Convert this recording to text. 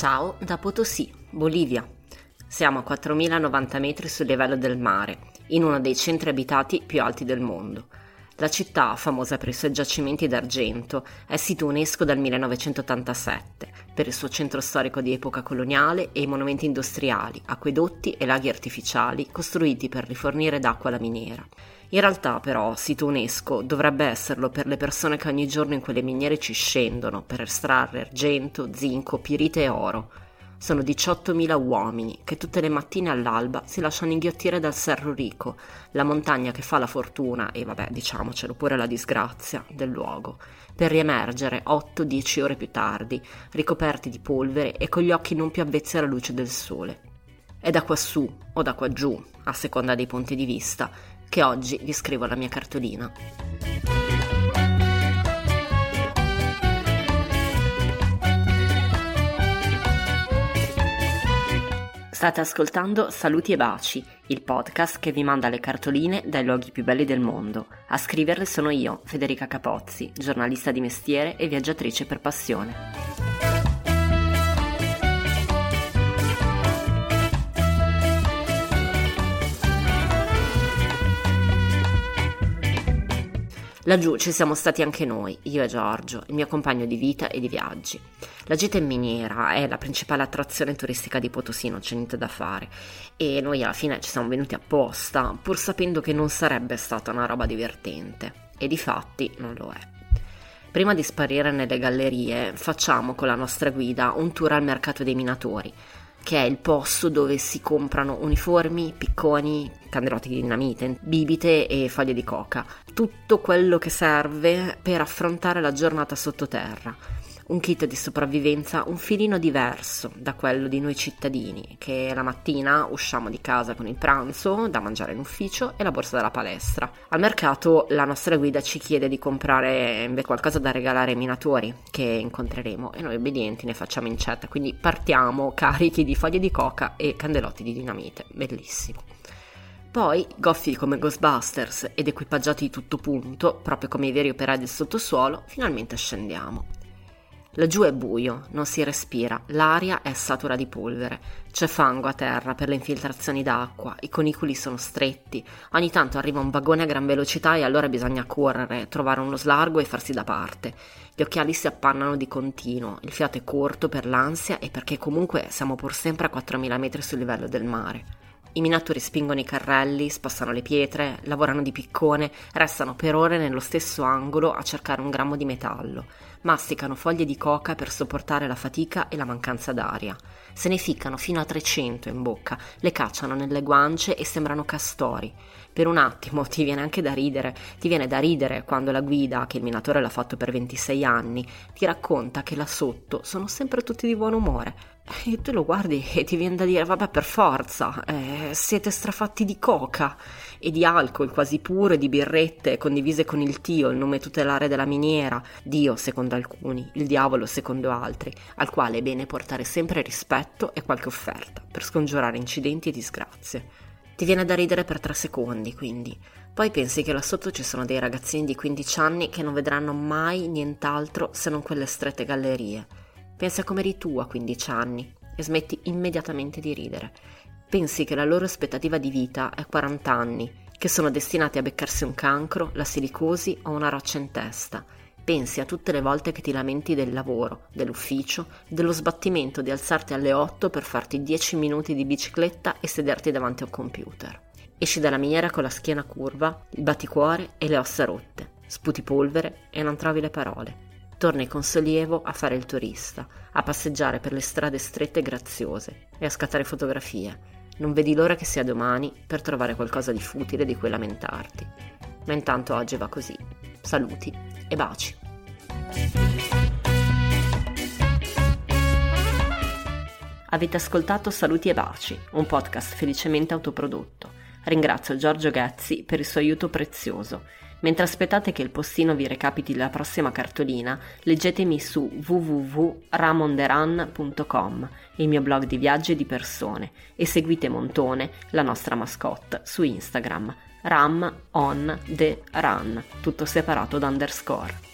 Ciao da Potosí, Bolivia. Siamo a 4.090 metri sul livello del mare, in uno dei centri abitati più alti del mondo. La città, famosa per i suoi giacimenti d'argento, è sito UNESCO dal 1987, per il suo centro storico di epoca coloniale e i monumenti industriali, acquedotti e laghi artificiali costruiti per rifornire d'acqua la miniera. In realtà però sito UNESCO dovrebbe esserlo per le persone che ogni giorno in quelle miniere ci scendono per estrarre argento, zinco, pirite e oro. Sono 18.000 uomini che tutte le mattine all'alba si lasciano inghiottire dal Cerro Rico, la montagna che fa la fortuna e vabbè diciamocelo pure la disgrazia del luogo, per riemergere 8-10 ore più tardi, ricoperti di polvere e con gli occhi non più avvezzi alla luce del sole. È da quassù o da quaggiù, a seconda dei punti di vista, che oggi vi scrivo la mia cartolina. State ascoltando Saluti e Baci, il podcast che vi manda le cartoline dai luoghi più belli del mondo. A scriverle sono io, Federica Capozzi, giornalista di mestiere e viaggiatrice per passione. Laggiù ci siamo stati anche noi, io e Giorgio, il mio compagno di vita e di viaggi. La gita in miniera è la principale attrazione turistica di Potosí, non c'è niente da fare. E noi alla fine ci siamo venuti apposta, pur sapendo che non sarebbe stata una roba divertente. E di fatti non lo è. Prima di sparire nelle gallerie, facciamo con la nostra guida un tour al mercato dei minatori, che è il posto dove si comprano uniformi, picconi, candelotti di dinamite, bibite e foglie di coca. Tutto quello che serve per affrontare la giornata sottoterra un kit di sopravvivenza un filino diverso da quello di noi cittadini, che la mattina usciamo di casa con il pranzo da mangiare in ufficio e la borsa della palestra. Al mercato la nostra guida ci chiede di comprare invece qualcosa da regalare ai minatori che incontreremo e noi obbedienti ne facciamo incetta, quindi partiamo carichi di foglie di coca e candelotti di dinamite. Bellissimo. Poi, goffi come Ghostbusters ed equipaggiati di tutto punto, proprio come i veri operai del sottosuolo, finalmente scendiamo. Laggiù è buio, non si respira, l'aria è satura di polvere, c'è fango a terra per le infiltrazioni d'acqua, i coniculi sono stretti, ogni tanto arriva un vagone a gran velocità e allora bisogna correre, trovare uno slargo e farsi da parte. Gli occhiali si appannano di continuo, il fiato è corto per l'ansia e perché comunque siamo pur sempre a 4.000 metri sul livello del mare. I minatori spingono i carrelli, spostano le pietre, lavorano di piccone, restano per ore nello stesso angolo a cercare un grammo di metallo masticano foglie di coca per sopportare la fatica e la mancanza d'aria. Se ne ficcano fino a 300 in bocca, le cacciano nelle guance e sembrano castori. Per un attimo ti viene anche da ridere, ti viene da ridere quando la guida, che il minatore l'ha fatto per 26 anni, ti racconta che là sotto sono sempre tutti di buon umore. E tu lo guardi e ti viene da dire, vabbè per forza, eh, siete strafatti di coca e di alcol quasi puro e di birrette condivise con il Tio, il nome tutelare della miniera, Dio secondo alcuni, il diavolo secondo altri, al quale è bene portare sempre rispetto e qualche offerta per scongiurare incidenti e disgrazie. Ti viene da ridere per tre secondi, quindi. Poi pensi che là sotto ci sono dei ragazzini di 15 anni che non vedranno mai nient'altro se non quelle strette gallerie. Pensa come eri tu a 15 anni e smetti immediatamente di ridere pensi che la loro aspettativa di vita è 40 anni, che sono destinati a beccarsi un cancro, la silicosi o una roccia in testa. Pensi a tutte le volte che ti lamenti del lavoro, dell'ufficio, dello sbattimento di alzarti alle 8 per farti 10 minuti di bicicletta e sederti davanti a un computer. Esci dalla miniera con la schiena curva, il batticuore e le ossa rotte, sputi polvere e non trovi le parole. Torni con sollievo a fare il turista, a passeggiare per le strade strette e graziose e a scattare fotografie non vedi l'ora che sia domani per trovare qualcosa di futile di cui lamentarti. Ma intanto oggi va così. Saluti e baci. Avete ascoltato Saluti e Baci, un podcast felicemente autoprodotto. Ringrazio Giorgio Ghezzi per il suo aiuto prezioso Mentre aspettate che il postino vi recapiti la prossima cartolina, leggetemi su www.ramonderan.com, il mio blog di viaggi e di persone, e seguite Montone, la nostra mascotte, su Instagram, ram on the run, tutto separato da underscore.